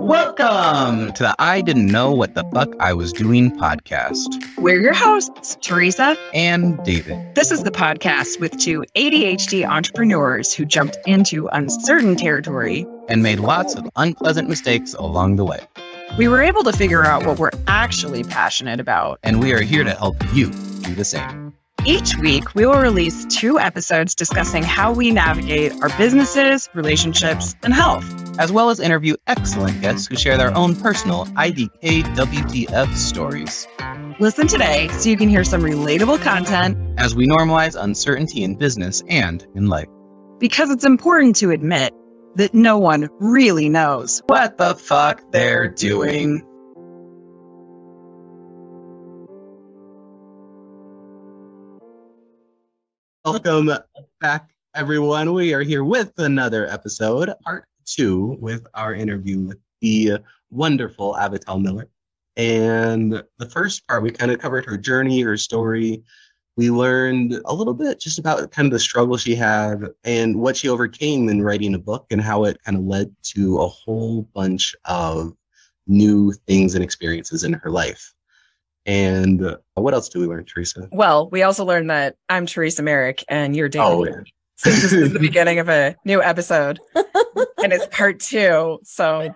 Welcome to the I Didn't Know What the Fuck I Was Doing podcast. We're your hosts, Teresa and David. This is the podcast with two ADHD entrepreneurs who jumped into uncertain territory and made lots of unpleasant mistakes along the way. We were able to figure out what we're actually passionate about. And we are here to help you do the same. Each week, we will release two episodes discussing how we navigate our businesses, relationships, and health, as well as interview excellent guests who share their own personal IDK WTF stories. Listen today so you can hear some relatable content as we normalize uncertainty in business and in life. Because it's important to admit that no one really knows what the fuck they're doing. Welcome back, everyone. We are here with another episode, part two, with our interview with the wonderful Avital Miller. And the first part, we kind of covered her journey, her story. We learned a little bit just about kind of the struggle she had and what she overcame in writing a book and how it kind of led to a whole bunch of new things and experiences in her life. And uh, what else do we learn, Teresa? Well, we also learned that I'm Teresa Merrick and you're David. Oh, yeah. Since this is the beginning of a new episode and it's part two. So,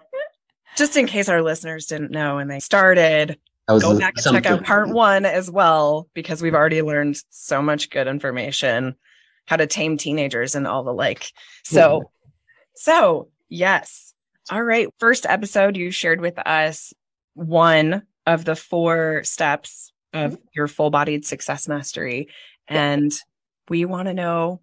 just in case our listeners didn't know and they started, go back and check out part one as well, because we've already learned so much good information how to tame teenagers and all the like. So, yeah. so yes. All right. First episode, you shared with us one of the four steps of mm-hmm. your full bodied success mastery. And we want to know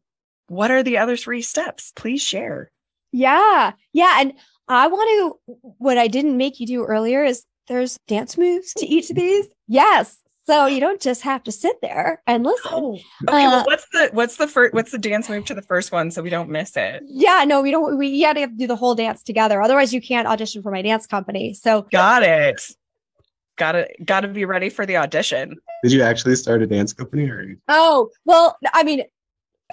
what are the other three steps? Please share. Yeah. Yeah. And I want to, what I didn't make you do earlier is there's dance moves to each of these. Yes. So you don't just have to sit there and listen. Oh, okay. Uh, well, what's the what's the first what's the dance move to the first one so we don't miss it? Yeah, no, we don't. We have to do the whole dance together. Otherwise, you can't audition for my dance company. So got it gotta gotta be ready for the audition. Did you actually start a dance company or? Oh well, I mean,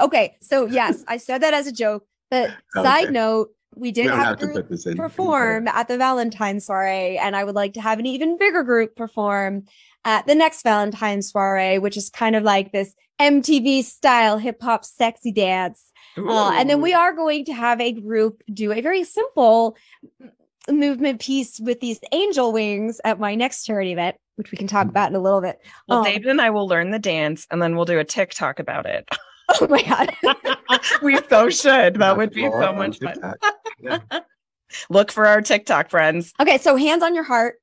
okay, so yes, I said that as a joke. But okay. side note, we did we have, have to put this in. perform at the Valentine's soiree, and I would like to have an even bigger group perform at the next Valentine's soiree, which is kind of like this MTV style hip hop sexy dance. Uh, and then we are going to have a group do a very simple movement piece with these angel wings at my next charity event, which we can talk about in a little bit. Well, um, David and I will learn the dance and then we'll do a TikTok about it. Oh my God. we so should. That would be so much fun. Look for our TikTok friends. Okay. So hands on your heart.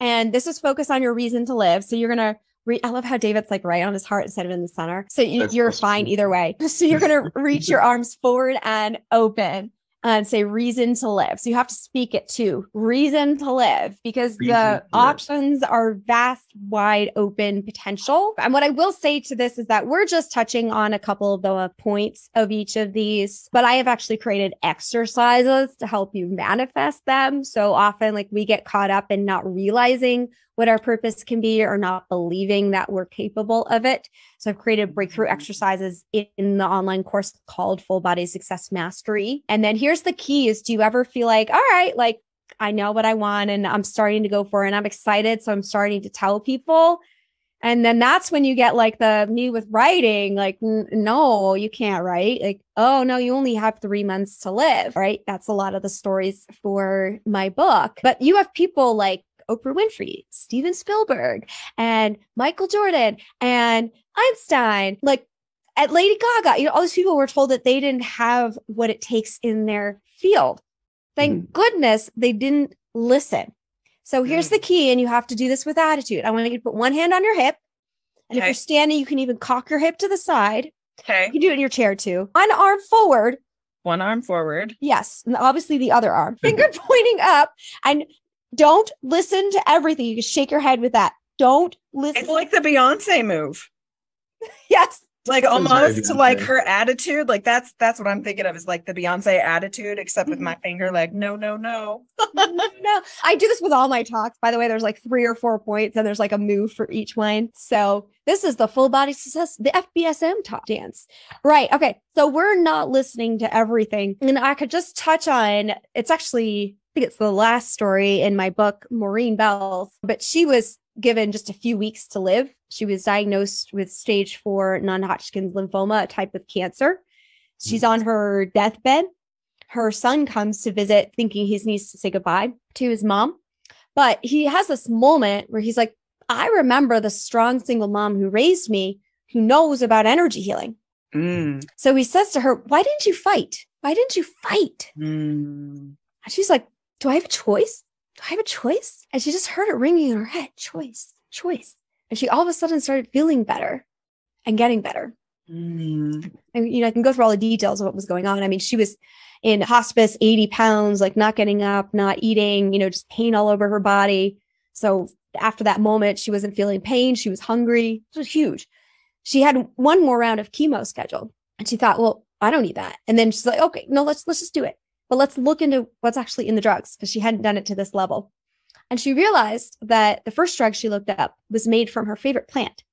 And this is focused on your reason to live. So you're going to Re- I love how David's like right on his heart instead of in the center. So you, are fine either way. So you're going to reach your arms forward and open Uh, and say reason to live. So you have to speak it to reason to live because reason the options live. are vast, wide open potential. And what I will say to this is that we're just touching on a couple of the uh, points of each of these, but I have actually created exercises to help you manifest them. So often, like we get caught up in not realizing what our purpose can be or not believing that we're capable of it. So I've created breakthrough mm-hmm. exercises in the online course called Full Body Success Mastery. And then here's the key is do you ever feel like, all right, like I know what I want and I'm starting to go for it and I'm excited. So I'm starting to tell people. And then that's when you get like the me with writing, like, no, you can't write. Like, oh, no, you only have three months to live, right? That's a lot of the stories for my book. But you have people like Oprah Winfrey, Steven Spielberg, and Michael Jordan and Einstein, like at Lady Gaga, you know, all these people were told that they didn't have what it takes in their field. Thank mm-hmm. goodness they didn't listen. So here's mm-hmm. the key, and you have to do this with attitude. I want you to put one hand on your hip. And okay. if you're standing, you can even cock your hip to the side. Okay. You can do it in your chair too. One arm forward. One arm forward. Yes. And obviously the other arm. Finger pointing up. And don't listen to everything. You can shake your head with that. Don't listen. It's like the Beyonce move. yes. like almost like her attitude like that's that's what i'm thinking of is like the beyonce attitude except with my mm-hmm. finger like no no no no i do this with all my talks by the way there's like three or four points and there's like a move for each one so this is the full body success the fbsm top dance right okay so we're not listening to everything and i could just touch on it's actually I think it's the last story in my book, Maureen Bells, but she was given just a few weeks to live. She was diagnosed with stage four non Hodgkin's lymphoma, a type of cancer. She's mm. on her deathbed. Her son comes to visit, thinking he needs to say goodbye to his mom. But he has this moment where he's like, I remember the strong single mom who raised me, who knows about energy healing. Mm. So he says to her, Why didn't you fight? Why didn't you fight? Mm. And she's like, Do I have a choice? do I have a choice? And she just heard it ringing in her head choice, choice. And she all of a sudden started feeling better and getting better. Mm. And, you know, I can go through all the details of what was going on. I mean, she was in hospice, 80 pounds, like not getting up, not eating, you know, just pain all over her body. So after that moment, she wasn't feeling pain. She was hungry. It was huge. She had one more round of chemo scheduled and she thought, well, I don't need that. And then she's like, okay, no, let's, let's just do it. But let's look into what's actually in the drugs because she hadn't done it to this level. And she realized that the first drug she looked up was made from her favorite plant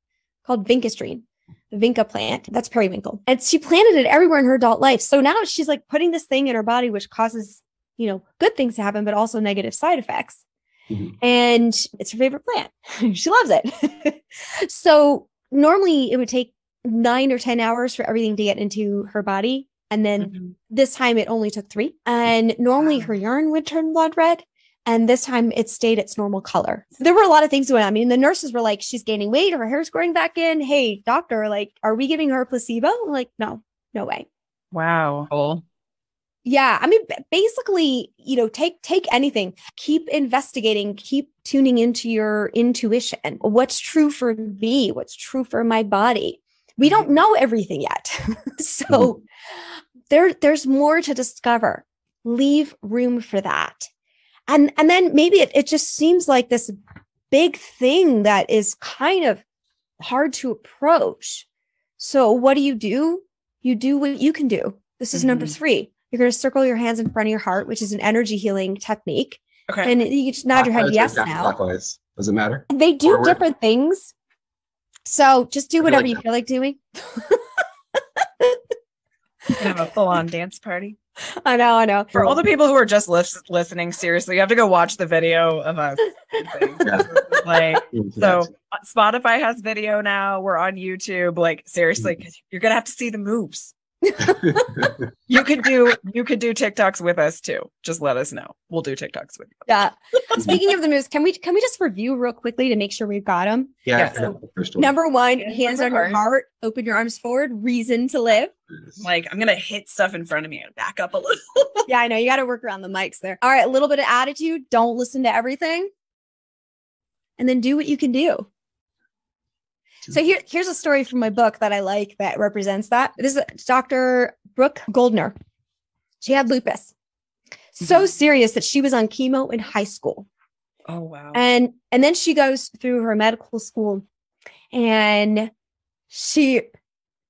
called vincristine, the vinca plant. That's periwinkle. And she planted it everywhere in her adult life. So now she's like putting this thing in her body, which causes, you know, good things to happen, but also negative side effects. Mm-hmm. And it's her favorite plant. she loves it. so normally it would take nine or 10 hours for everything to get into her body. And then mm-hmm. this time it only took three. And normally wow. her urine would turn blood red. And this time it stayed its normal color. There were a lot of things going on. I mean, the nurses were like, she's gaining weight, her hair's growing back in. Hey, doctor, like, are we giving her a placebo? I'm like, no, no way. Wow. Cool. Yeah, I mean basically, you know, take take anything, keep investigating, keep tuning into your intuition. What's true for me? What's true for my body? We don't know everything yet. so mm-hmm there there's more to discover. Leave room for that. And and then maybe it, it just seems like this big thing that is kind of hard to approach. So what do you do? You do what you can do. This is mm-hmm. number three. You're going to circle your hands in front of your heart which is an energy healing technique. Okay. And you just nod your head yes now Clockwise. does it matter? They do Forward. different things so just do whatever like you feel like doing have a full on dance party. I know, I know. For all the people who are just listening, seriously, you have to go watch the video of us. like, so Spotify has video now. We're on YouTube. Like, seriously, mm-hmm. you're gonna have to see the moves. you could do you could do TikToks with us too. Just let us know. We'll do TikToks with you. Yeah. Speaking of the moves, can we can we just review real quickly to make sure we've got them? Yeah. yeah so, number one, hands on your heart, open your arms forward, reason to live. Like I'm gonna hit stuff in front of me and back up a little. yeah, I know. You got to work around the mics there. All right, a little bit of attitude. Don't listen to everything. And then do what you can do. So here, here's a story from my book that I like that represents that. This is Dr. Brooke Goldner. She had lupus. So mm-hmm. serious that she was on chemo in high school. Oh wow. And and then she goes through her medical school and she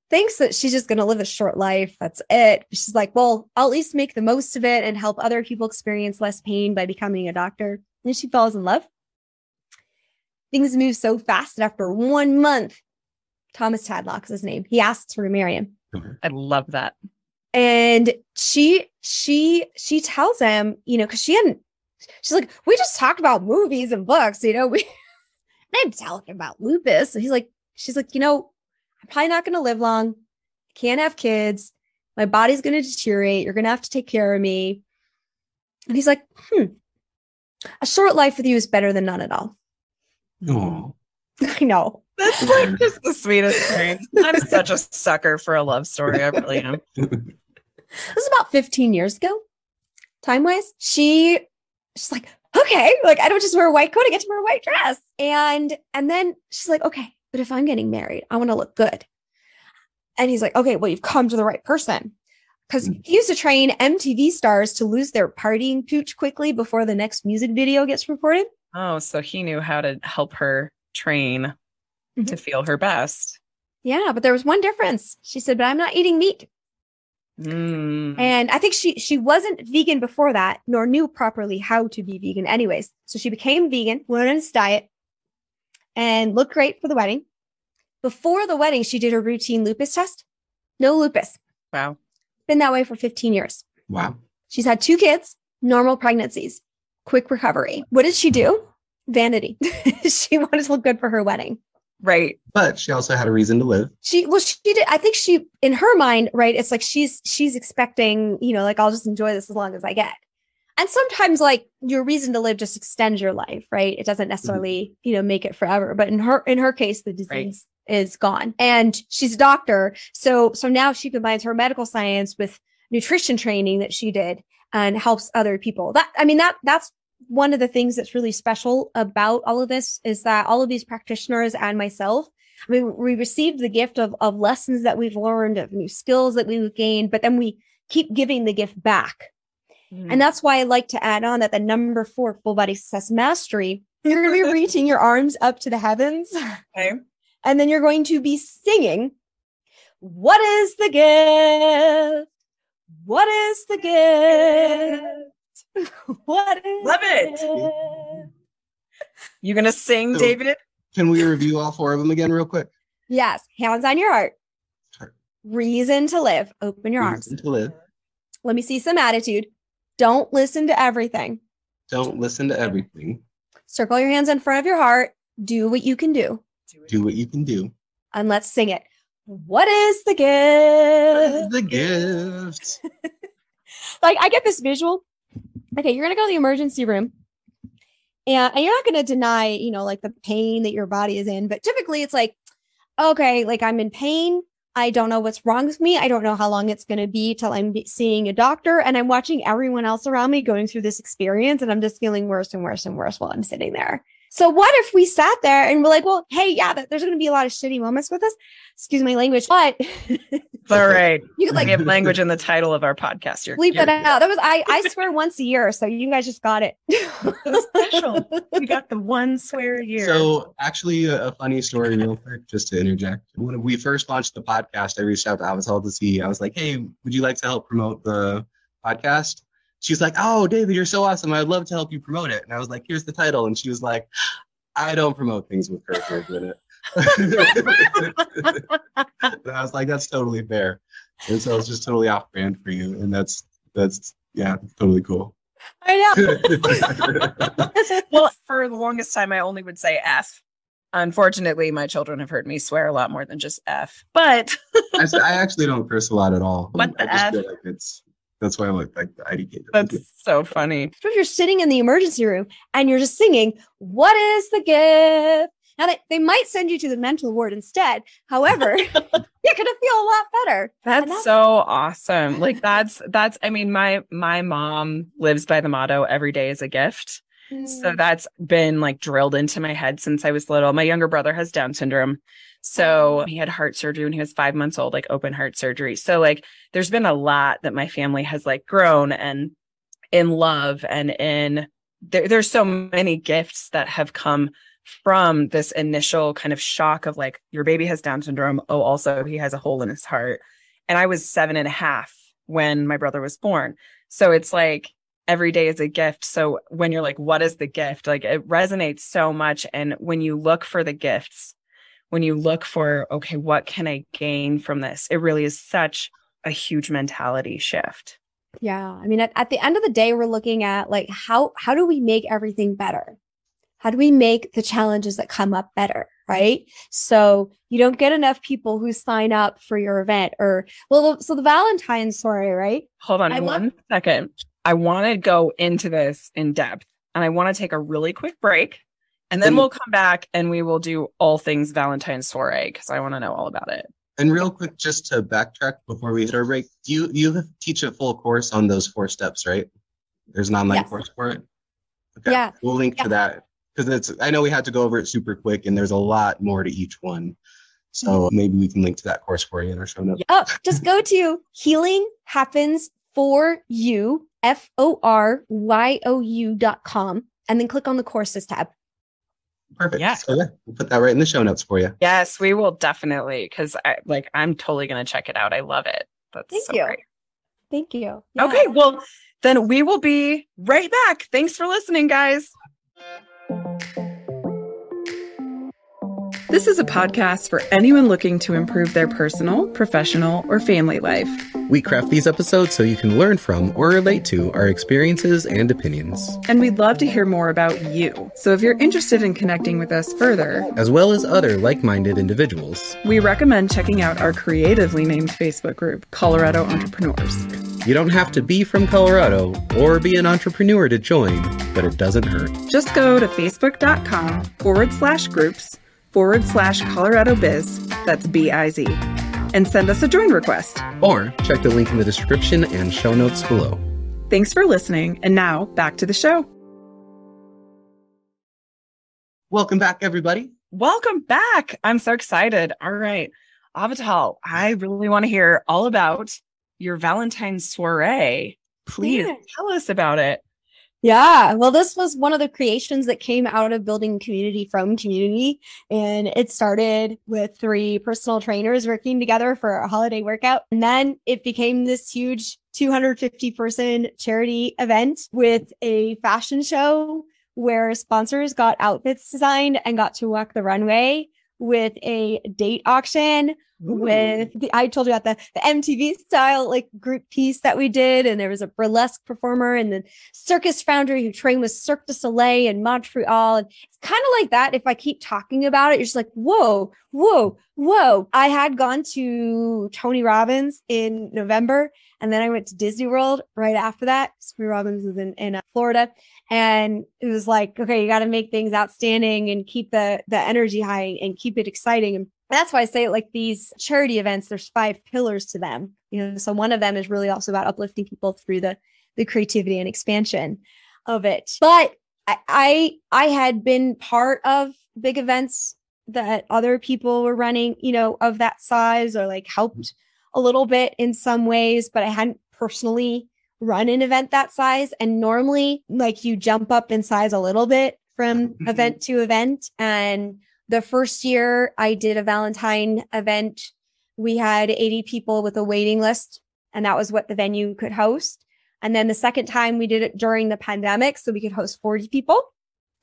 thinks that she's just going to live a short life. That's it. She's like, well, I'll at least make the most of it and help other people experience less pain by becoming a doctor. And she falls in love things move so fast that after one month, Thomas Tadlock is his name. He asks her to marry him. I love that. And she she she tells him, you know, because she hadn't. She's like, we just talked about movies and books, you know. We I didn't tell him about lupus. And he's like, she's like, you know, I'm probably not going to live long. I can't have kids. My body's going to deteriorate. You're going to have to take care of me. And he's like, hmm, a short life with you is better than none at all. Oh. I know. That's like just the sweetest thing. I'm such a sucker for a love story. I really am. This is about 15 years ago, time wise. She, she's like, okay, like I don't just wear a white coat, I get to wear a white dress. And and then she's like, okay, but if I'm getting married, I want to look good. And he's like, okay, well, you've come to the right person. Because mm. he used to train MTV stars to lose their partying pooch quickly before the next music video gets recorded. Oh, so he knew how to help her train mm-hmm. to feel her best. Yeah, but there was one difference. She said, "But I'm not eating meat." Mm. And I think she she wasn't vegan before that, nor knew properly how to be vegan, anyways. So she became vegan, went on this diet, and looked great for the wedding. Before the wedding, she did a routine lupus test. No lupus. Wow. Been that way for 15 years. Wow. She's had two kids, normal pregnancies, quick recovery. What did she do? Vanity. she wanted to look good for her wedding. Right. But she also had a reason to live. She well, she did. I think she, in her mind, right? It's like she's she's expecting, you know, like I'll just enjoy this as long as I get. And sometimes, like your reason to live just extends your life, right? It doesn't necessarily, mm-hmm. you know, make it forever. But in her in her case, the disease is gone, and she's a doctor. So so now she combines her medical science with nutrition training that she did and helps other people. That I mean that that's one of the things that's really special about all of this is that all of these practitioners and myself, I mean, we received the gift of, of lessons that we've learned, of new skills that we've gained, but then we keep giving the gift back. Mm. And that's why I like to add on that the number four full body success mastery, you're going to be reaching your arms up to the heavens. Okay. And then you're going to be singing, What is the gift? What is the gift? what is Love it. You gonna sing, So- David? Can we review all four of them again, real quick? Yes, hands on your heart. Sure. Reason to live. Open your arms. To live. Let me see some attitude. Don't listen to everything. Don't listen to everything. Circle your hands in front of your heart. Do what you can do. Do what you can do. And let's sing it. What is the is gift? the gift. Like I get this visual. Okay, you're gonna go to the emergency room. And, and you're not gonna deny, you know, like the pain that your body is in, but typically it's like, okay, like I'm in pain. I don't know what's wrong with me. I don't know how long it's going to be till I'm seeing a doctor. And I'm watching everyone else around me going through this experience. And I'm just feeling worse and worse and worse while I'm sitting there. So what if we sat there and we're like, well, hey, yeah, th- there's going to be a lot of shitty moments with this. Excuse my language, but It's all right. you could Like like we have language in the title of our podcast. You're, bleep you're that out. That was, I, I swear once a year. So you guys just got it. special. We got the one swear a year. So, actually, a, a funny story, real quick, just to interject. When we first launched the podcast, I reached out to Avital to see. I was like, "Hey, would you like to help promote the podcast?" She's like, "Oh, David, you're so awesome! I'd love to help you promote it." And I was like, "Here's the title," and she was like, "I don't promote things with curse words in it." and I was like, "That's totally fair," and so it's just totally off brand for you, and that's that's yeah, totally cool. I know. well, for the longest time, I only would say F. Unfortunately, my children have heard me swear a lot more than just F. But I actually don't curse a lot at all. What I the just F? feel like it's that's why I like like the IDK. that's so funny. So if you're sitting in the emergency room and you're just singing, What is the gift? Now they, they might send you to the mental ward instead. However, you're gonna feel a lot better. That's that's- so awesome. Like that's that's I mean my my mom lives by the motto every day is a gift. So mm. that's been like drilled into my head since I was little. My younger brother has Down syndrome. So oh. he had heart surgery when he was five months old, like open heart surgery. So like there's been a lot that my family has like grown and in love and in there, there's so many gifts that have come from this initial kind of shock of like your baby has Down syndrome. Oh, also he has a hole in his heart. And I was seven and a half when my brother was born. So it's like every day is a gift. So when you're like, what is the gift? Like it resonates so much. And when you look for the gifts, when you look for, okay, what can I gain from this? It really is such a huge mentality shift. Yeah. I mean, at, at the end of the day, we're looking at like how how do we make everything better? How do we make the challenges that come up better? Right. So you don't get enough people who sign up for your event or well, so the Valentine's soiree, right? Hold on I love- one second. I want to go into this in depth and I want to take a really quick break. And then Mm. we'll come back and we will do all things Valentine's soiree because I want to know all about it. And real quick, just to backtrack before we hit our break, you you teach a full course on those four steps, right? There's an online Yes. course for it. Okay. Yeah. We'll link Yeah. to that because it's. I know we had to go over it super quick, and there's a lot more to each one. So maybe we can link to that course for you in our show notes. Oh, just go to healing happens for you, F O R Y O U dot com, and then click on the courses tab. Perfect. Yeah. So yeah, we'll put that right in the show notes for you. Yes, we will definitely because I like I'm totally gonna check it out. I love it. That's Thank so you. great. Thank you. Yeah. Okay, well then we will be right back. Thanks for listening, guys. This is a podcast for anyone looking to improve their personal, professional, or family life. We craft these episodes so you can learn from or relate to our experiences and opinions. And we'd love to hear more about you. So if you're interested in connecting with us further, as well as other like minded individuals, we recommend checking out our creatively named Facebook group, Colorado Entrepreneurs. You don't have to be from Colorado or be an entrepreneur to join, but it doesn't hurt. Just go to facebook.com forward slash groups forward slash Colorado Biz, that's B I Z, and send us a join request. Or check the link in the description and show notes below. Thanks for listening, and now back to the show. Welcome back, everybody. Welcome back. I'm so excited. All right. Avital, I really want to hear all about your Valentine's soiree. Please yeah. tell us about it. Yeah. Well, this was one of the creations that came out of building community from community. And it started with three personal trainers working together for a holiday workout. And then it became this huge 250 person charity event with a fashion show where sponsors got outfits designed and got to walk the runway with a date auction with the I told you about the, the MTV style like group piece that we did, and there was a burlesque performer and the circus founder who trained with Cirque du Soleil and Montreal. And it's kind of like that. If I keep talking about it, you're just like, whoa, whoa, whoa. I had gone to Tony Robbins in November, and then I went to Disney World right after that. Tony Robbins is in, in uh, Florida. And it was like, okay, you got to make things outstanding and keep the the energy high and keep it exciting. And that's why I say like these charity events, there's five pillars to them. You know, so one of them is really also about uplifting people through the the creativity and expansion of it. But I I, I had been part of big events that other people were running, you know, of that size or like helped a little bit in some ways, but I hadn't personally run an event that size. And normally, like you jump up in size a little bit from mm-hmm. event to event. And the first year I did a Valentine event, we had 80 people with a waiting list, and that was what the venue could host. And then the second time we did it during the pandemic, so we could host 40 people,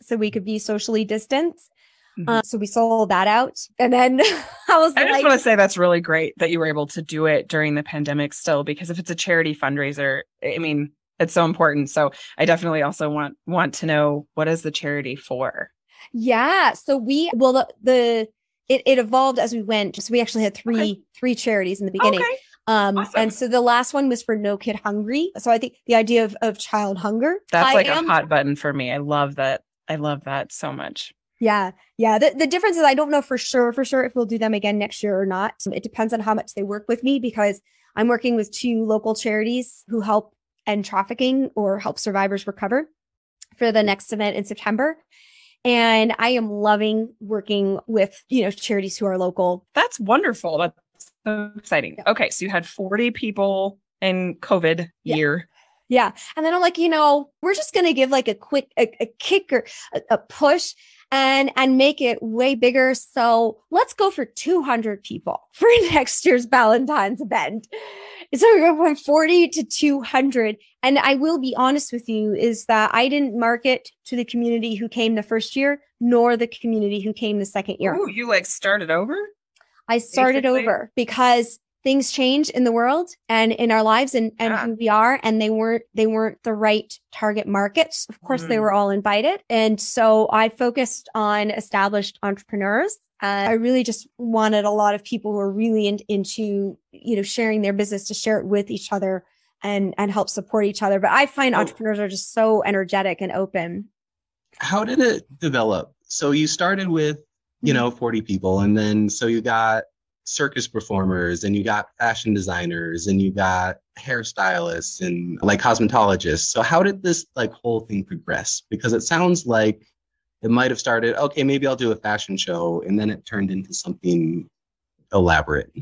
so we could be socially distanced. Mm-hmm. Uh, so we sold that out. And then I was I like, just want to say that's really great that you were able to do it during the pandemic still, because if it's a charity fundraiser, I mean, it's so important. So I definitely also want want to know what is the charity for? Yeah. So we, well, the, the it, it evolved as we went. So we actually had three, okay. three charities in the beginning. Okay. Um, awesome. and so the last one was for No Kid Hungry. So I think the idea of, of child hunger. That's I like am, a hot button for me. I love that. I love that so much. Yeah. Yeah. The, the difference is I don't know for sure, for sure if we'll do them again next year or not. It depends on how much they work with me because I'm working with two local charities who help end trafficking or help survivors recover for the next event in September. And I am loving working with, you know, charities who are local. That's wonderful. That's so exciting. Yeah. Okay. So you had 40 people in COVID yeah. year. Yeah. And then I'm like, you know, we're just going to give like a quick, a, a kick or a, a push and and make it way bigger. So let's go for 200 people for next year's Valentine's event. So we're going from 40 to 200. And I will be honest with you is that I didn't market to the community who came the first year, nor the community who came the second year. Oh, you like started over? I started Basically. over because things change in the world and in our lives and, and yeah. who we are and they weren't they weren't the right target markets of course mm. they were all invited and so i focused on established entrepreneurs uh, I really just wanted a lot of people who are really in, into, you know, sharing their business to share it with each other and and help support each other. But I find oh. entrepreneurs are just so energetic and open. How did it develop? So you started with, you mm-hmm. know, 40 people, and then so you got circus performers and you got fashion designers and you got hairstylists and like cosmetologists. So how did this like whole thing progress? Because it sounds like it might have started, okay, maybe I'll do a fashion show, and then it turned into something elaborate.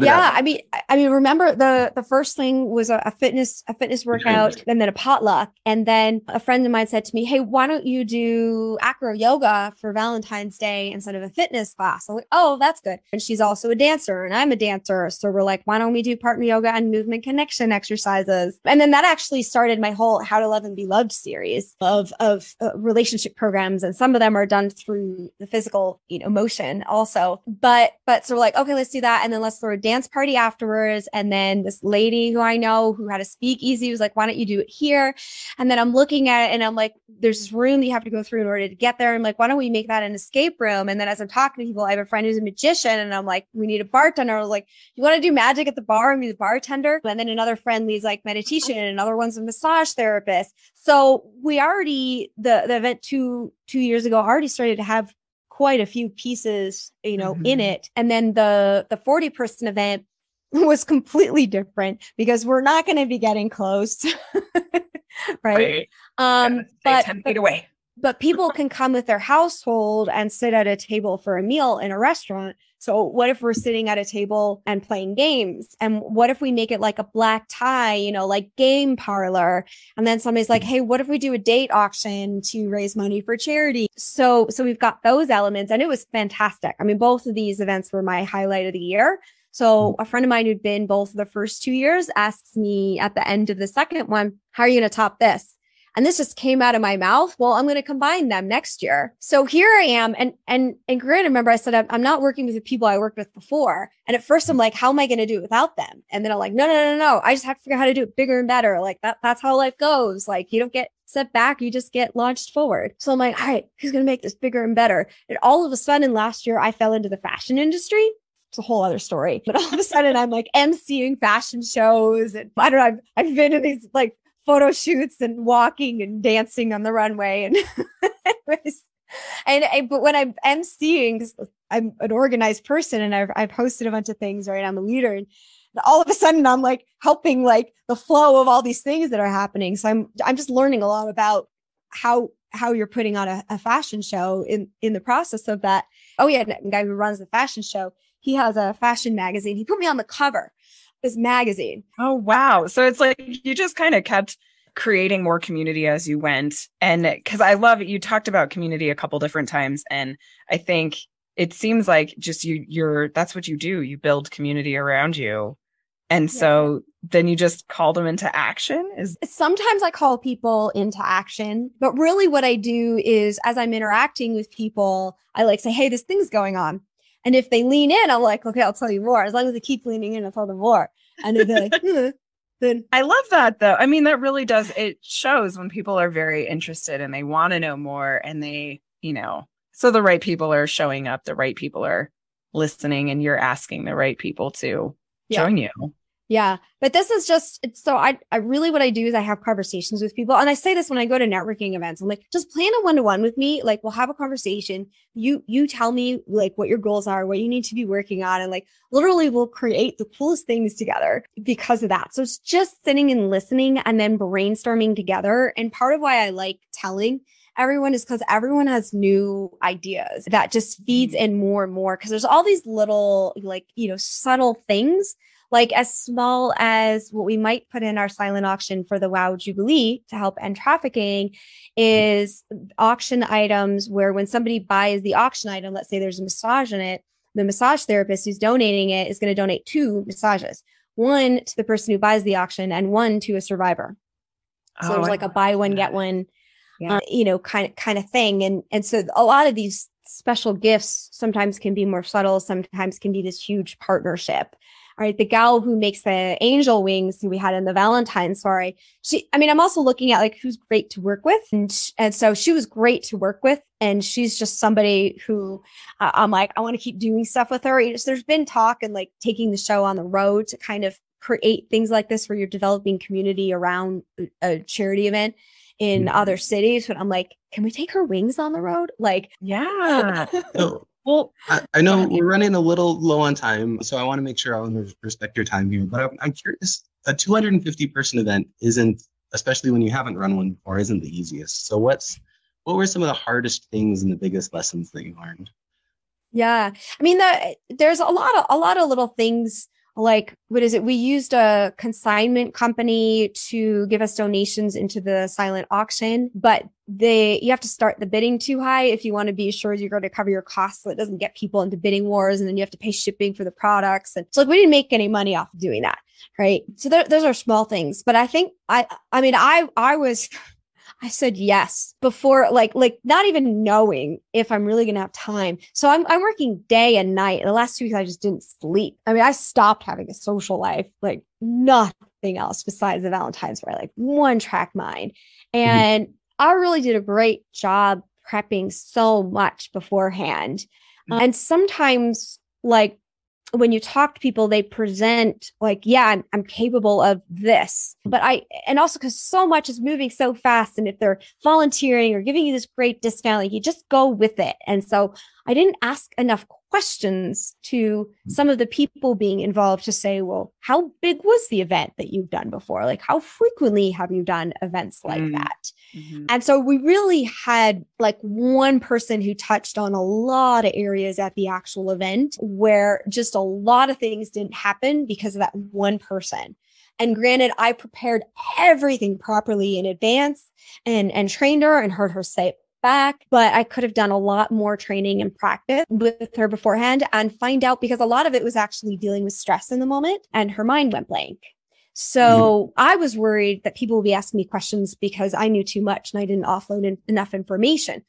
Yeah, I mean, I mean, remember the the first thing was a, a fitness a fitness workout, and then a potluck, and then a friend of mine said to me, "Hey, why don't you do acro yoga for Valentine's Day instead of a fitness class?" I'm like, "Oh, that's good." And she's also a dancer, and I'm a dancer, so we're like, "Why don't we do partner yoga and movement connection exercises?" And then that actually started my whole How to Love and Be Loved series of of uh, relationship programs, and some of them are done through the physical, you know, motion also. But but so we're like, okay, let's do that, and then let's throw dance party afterwards. And then this lady who I know who had a speakeasy was like, why don't you do it here? And then I'm looking at it and I'm like, there's this room that you have to go through in order to get there. I'm like, why don't we make that an escape room? And then as I'm talking to people, I have a friend who's a magician and I'm like, we need a bartender. I was like, you want to do magic at the bar and be the bartender? And then another friend leads like meditation and another one's a massage therapist. So we already, the, the event two, two years ago already started to have quite a few pieces, you know, mm-hmm. in it. And then the the 40 person event was completely different because we're not going to be getting close. right? right? Um yeah, but 10 feet away. But people can come with their household and sit at a table for a meal in a restaurant so what if we're sitting at a table and playing games? And what if we make it like a black tie, you know, like game parlor? And then somebody's like, Hey, what if we do a date auction to raise money for charity? So, so we've got those elements and it was fantastic. I mean, both of these events were my highlight of the year. So mm-hmm. a friend of mine who'd been both the first two years asks me at the end of the second one, how are you going to top this? And this just came out of my mouth. Well, I'm going to combine them next year. So here I am. And, and, and great. remember I said, I'm, I'm not working with the people I worked with before. And at first I'm like, how am I going to do it without them? And then I'm like, no, no, no, no. I just have to figure out how to do it bigger and better. Like that, that's how life goes. Like you don't get set back. You just get launched forward. So I'm like, all right, who's going to make this bigger and better? And all of a sudden last year I fell into the fashion industry it's a whole other story. But all of a sudden, I'm like emceeing fashion shows, and I don't know. I've, I've been in these like photo shoots and walking and dancing on the runway and and I, but when I'm emceeing, I'm an organized person and I've, I've posted a bunch of things, right? I'm a leader and all of a sudden I'm like helping like the flow of all these things that are happening. So I'm, I'm just learning a lot about how, how you're putting on a, a fashion show in, in the process of that. Oh yeah. The guy who runs the fashion show, he has a fashion magazine. He put me on the cover this magazine. Oh wow. So it's like you just kind of kept creating more community as you went. And because I love it, you talked about community a couple different times. And I think it seems like just you you're that's what you do. You build community around you. And yeah. so then you just call them into action is sometimes i call people into action but really what i do is as i'm interacting with people i like say hey this thing's going on and if they lean in, I'm like, okay, I'll tell you more. As long as they keep leaning in, I'll tell them more. And they're like, hmm, then I love that though. I mean, that really does it shows when people are very interested and they want to know more and they, you know, so the right people are showing up, the right people are listening, and you're asking the right people to yeah. join you. Yeah. But this is just so I I really what I do is I have conversations with people. And I say this when I go to networking events. I'm like, just plan a one-to-one with me. Like we'll have a conversation. You you tell me like what your goals are, what you need to be working on. And like literally we'll create the coolest things together because of that. So it's just sitting and listening and then brainstorming together. And part of why I like telling everyone is because everyone has new ideas that just feeds mm-hmm. in more and more. Cause there's all these little like, you know, subtle things like as small as what we might put in our silent auction for the Wow Jubilee to help end trafficking is auction items where when somebody buys the auction item, let's say there's a massage in it, the massage therapist who's donating it is going to donate two massages, one to the person who buys the auction and one to a survivor. So oh, there's like a buy one, get one, yeah. uh, you know, kind of, kind of thing. And, and so a lot of these special gifts sometimes can be more subtle, sometimes can be this huge partnership right? The gal who makes the angel wings we had in the Valentine soiree. She, I mean, I'm also looking at like who's great to work with. And, and so she was great to work with. And she's just somebody who uh, I'm like, I want to keep doing stuff with her. There's been talk and like taking the show on the road to kind of create things like this where you're developing community around a charity event in mm-hmm. other cities. But I'm like, can we take her wings on the road? Like, yeah. Well, I, I know we're running a little low on time, so I want to make sure I respect your time here. But I'm, I'm curious, a 250 person event isn't, especially when you haven't run one before, isn't the easiest. So what's what were some of the hardest things and the biggest lessons that you learned? Yeah, I mean, the, there's a lot of a lot of little things like what is it? We used a consignment company to give us donations into the silent auction but they you have to start the bidding too high if you want to be sure you're going to cover your costs so it doesn't get people into bidding wars and then you have to pay shipping for the products and so like we didn't make any money off of doing that right? So those are small things but i think i i mean i i was I said yes before, like, like not even knowing if I'm really gonna have time. So I'm I'm working day and night. The last two weeks I just didn't sleep. I mean, I stopped having a social life, like nothing else besides the Valentine's Day, like one track mind. Mm-hmm. And mm-hmm. I really did a great job prepping so much beforehand. Mm-hmm. And sometimes like when you talk to people, they present like, yeah, I'm, I'm capable of this. But I, and also because so much is moving so fast. And if they're volunteering or giving you this great discount, like you just go with it. And so I didn't ask enough questions to some of the people being involved to say, well, how big was the event that you've done before? Like, how frequently have you done events like mm that? Mm-hmm. And so we really had like one person who touched on a lot of areas at the actual event where just a lot of things didn't happen because of that one person. And granted, I prepared everything properly in advance and, and trained her and heard her say back, but I could have done a lot more training and practice with her beforehand and find out because a lot of it was actually dealing with stress in the moment and her mind went blank. So mm-hmm. I was worried that people would be asking me questions because I knew too much and I didn't offload in, enough information.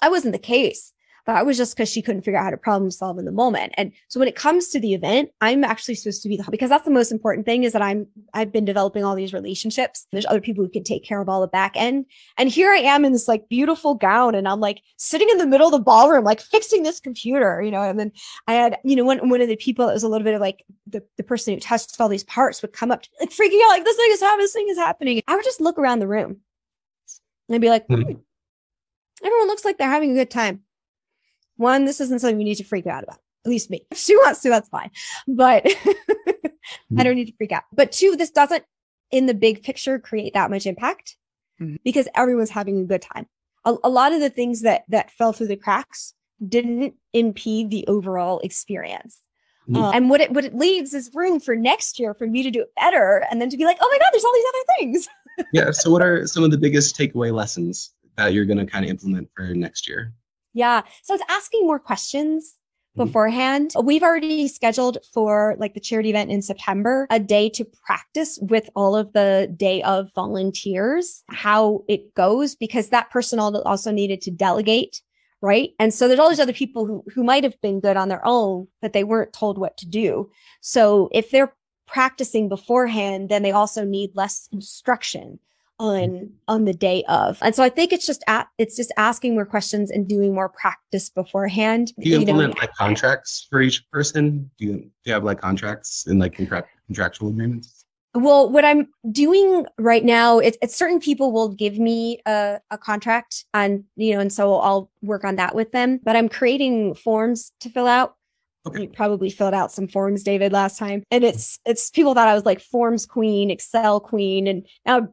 I wasn't the case. That was just because she couldn't figure out how to problem solve in the moment. And so when it comes to the event, I'm actually supposed to be the because that's the most important thing is that I'm I've been developing all these relationships. There's other people who can take care of all the back end. And here I am in this like beautiful gown and I'm like sitting in the middle of the ballroom, like fixing this computer, you know, and then I had, you know, one one of the people that was a little bit of like the, the person who touched all these parts would come up to, like freaking out, like this thing is happening, this thing is happening. I would just look around the room and I'd be like, mm-hmm. everyone looks like they're having a good time. One, this isn't something you need to freak out about. At least me. If she wants to, that's fine. But I don't need to freak out. But two, this doesn't in the big picture create that much impact mm-hmm. because everyone's having a good time. A, a lot of the things that that fell through the cracks didn't impede the overall experience. Mm-hmm. Uh, and what it what it leaves is room for next year for me to do it better, and then to be like, oh my god, there's all these other things. yeah. So, what are some of the biggest takeaway lessons that you're going to kind of implement for next year? Yeah. So it's asking more questions mm-hmm. beforehand. We've already scheduled for like the charity event in September, a day to practice with all of the day of volunteers, how it goes, because that person also needed to delegate. Right. And so there's all these other people who, who might have been good on their own, but they weren't told what to do. So if they're practicing beforehand, then they also need less instruction on on the day of and so i think it's just at, it's just asking more questions and doing more practice beforehand do you, you implement know? like contracts for each person do you, do you have like contracts and like contract, contractual agreements well what i'm doing right now it's, it's certain people will give me a, a contract and you know and so i'll work on that with them but i'm creating forms to fill out Okay. You probably filled out some forms, David, last time. And it's it's people thought I was like forms queen, Excel queen. And now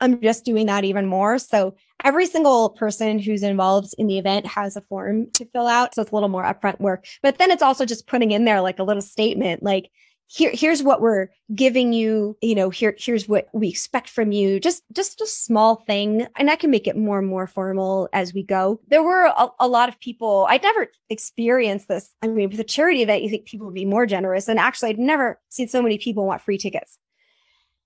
I'm just doing that even more. So every single person who's involved in the event has a form to fill out. So it's a little more upfront work. But then it's also just putting in there like a little statement like, here, here's what we're giving you, you know, here, here's what we expect from you. Just, just a small thing. And I can make it more and more formal as we go. There were a, a lot of people, I'd never experienced this. I mean, with a charity event, you think people would be more generous. And actually, I'd never seen so many people want free tickets.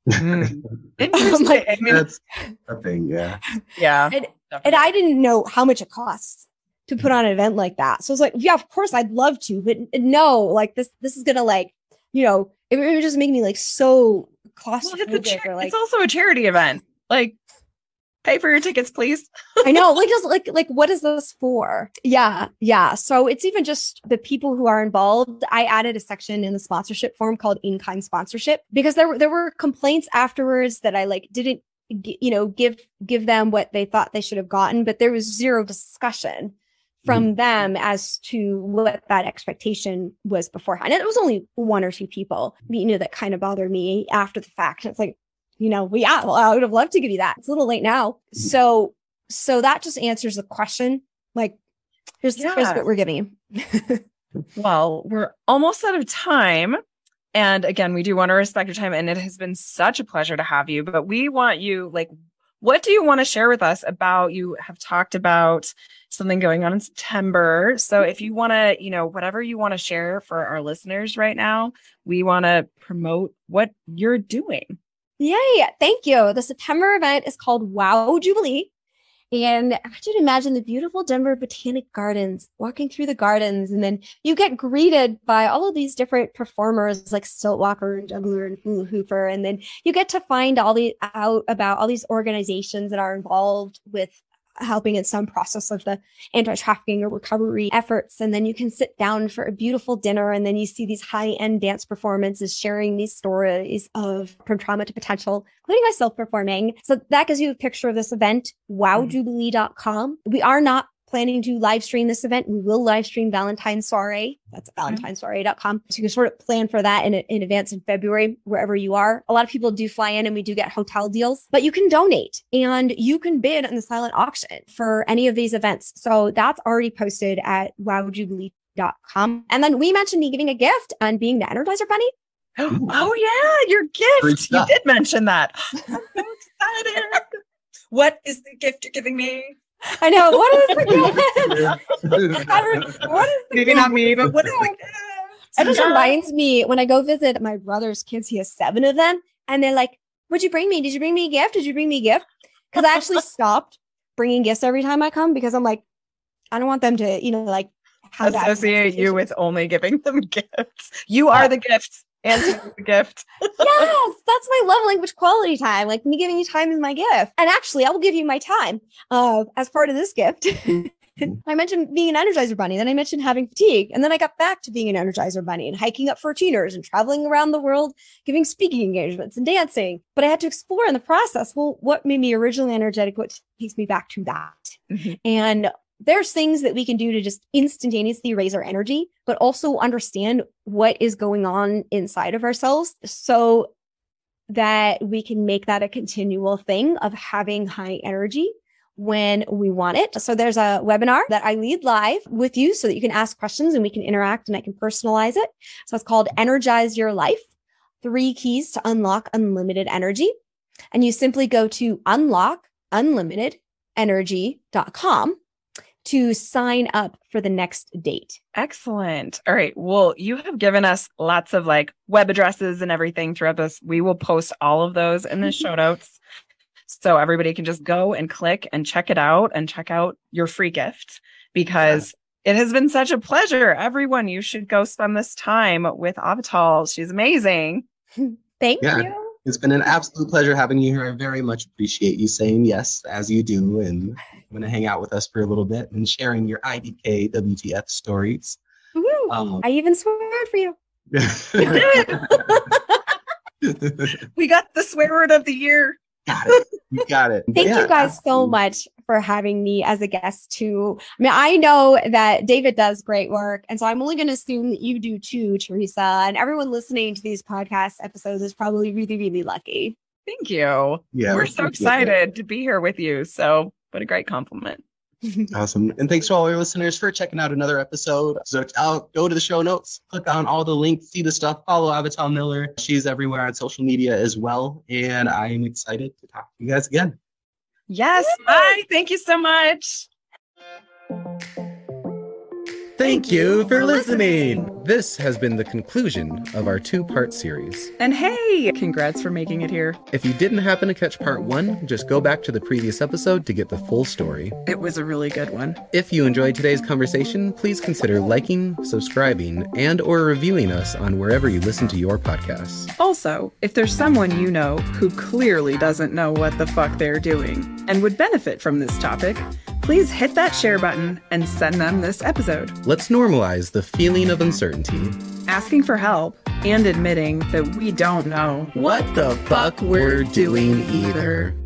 Mm. like, I mean, That's a thing, yeah. Yeah. And, and, I didn't know how much it costs to put on an event like that. So I was like, yeah, of course I'd love to, but no, like this, this is gonna like, you know, it, it would just make me like so claustrophobic. Well, it's, char- like, it's also a charity event. Like pay for your tickets, please. I know, like just like like what is this for? Yeah, yeah. So it's even just the people who are involved. I added a section in the sponsorship form called in kind sponsorship because there were there were complaints afterwards that I like didn't you know give give them what they thought they should have gotten, but there was zero discussion from mm-hmm. them as to what that expectation was beforehand. And it was only one or two people, you know, that kind of bothered me after the fact. And it's like, you know, we, yeah, well, I would have loved to give you that. It's a little late now. Mm-hmm. So, so that just answers the question. Like, here's, yeah. here's what we're giving you. well, we're almost out of time. And again, we do want to respect your time and it has been such a pleasure to have you, but we want you like what do you want to share with us about you have talked about something going on in September. So if you want to, you know, whatever you want to share for our listeners right now, we want to promote what you're doing. Yay. Thank you. The September event is called Wow Jubilee. And I want you to imagine the beautiful Denver Botanic Gardens, walking through the gardens, and then you get greeted by all of these different performers like Stilt Walker and Juggler and Hula Hooper. And then you get to find all the out about all these organizations that are involved with helping in some process of the anti-trafficking or recovery efforts. And then you can sit down for a beautiful dinner and then you see these high-end dance performances sharing these stories of from trauma to potential, including myself performing. So that gives you a picture of this event, mm-hmm. wowjubilee.com. We are not planning to live stream this event. We will live stream Valentine's Soiree. That's valentinesoiree.com. So you can sort of plan for that in, in advance in February, wherever you are. A lot of people do fly in and we do get hotel deals, but you can donate and you can bid in the silent auction for any of these events. So that's already posted at wowjubilee.com. And then we mentioned me giving a gift and being the Energizer Bunny. Oh, yeah, your gift. You did mention that. I'm so excited. What is the gift you're giving me? I know. What is the gift? what is the Maybe gift? not me, but what is the gift? It just reminds me when I go visit my brother's kids, he has seven of them, and they're like, What'd you bring me? Did you bring me a gift? Did you bring me a gift? Because I actually stopped bringing gifts every time I come because I'm like, I don't want them to, you know, like associate you with only giving them gifts. You are the gift and the gift. yes, that's my love language quality time. Like me giving you time is my gift. And actually, I will give you my time uh, as part of this gift. I mentioned being an Energizer Bunny, then I mentioned having fatigue, and then I got back to being an Energizer Bunny and hiking up 14ers and traveling around the world, giving speaking engagements and dancing. But I had to explore in the process, well, what made me originally energetic? What takes me back to that? Mm-hmm. And there's things that we can do to just instantaneously raise our energy, but also understand what is going on inside of ourselves so that we can make that a continual thing of having high energy when we want it. So there's a webinar that I lead live with you so that you can ask questions and we can interact and I can personalize it. So it's called Energize Your Life, three keys to unlock unlimited energy. And you simply go to unlockunlimitedenergy.com to sign up for the next date. Excellent. All right. Well, you have given us lots of like web addresses and everything throughout this. We will post all of those in the show notes. So everybody can just go and click and check it out and check out your free gift because yeah. it has been such a pleasure. Everyone, you should go spend this time with Avital. She's amazing. Thank yeah. you. It's been an absolute pleasure having you here. I very much appreciate you saying yes as you do and going to hang out with us for a little bit and sharing your IDK WTF stories. Um, I even swear for you. we got the swear word of the year. Got it. You got it. Thank yeah, you guys absolutely. so much for having me as a guest too. I mean, I know that David does great work, and so I'm only going to assume that you do too, Teresa. And everyone listening to these podcast episodes is probably really, really lucky. Thank you. Yeah, we're so excited to be here with you. So what a great compliment. awesome. And thanks to all our listeners for checking out another episode. So I'll go to the show notes, click on all the links, see the stuff, follow Avital Miller. She's everywhere on social media as well. And I am excited to talk to you guys again. Yes. Bye. Thank you so much. Thank you for listening. This has been the conclusion of our two part series. And hey, congrats for making it here. If you didn't happen to catch part one, just go back to the previous episode to get the full story. It was a really good one. If you enjoyed today's conversation, please consider liking, subscribing, and or reviewing us on wherever you listen to your podcasts. Also, if there's someone you know who clearly doesn't know what the fuck they're doing and would benefit from this topic, please hit that share button and send them this episode. Let's normalize the feeling of uncertainty. Asking for help and admitting that we don't know what the fuck we're doing either.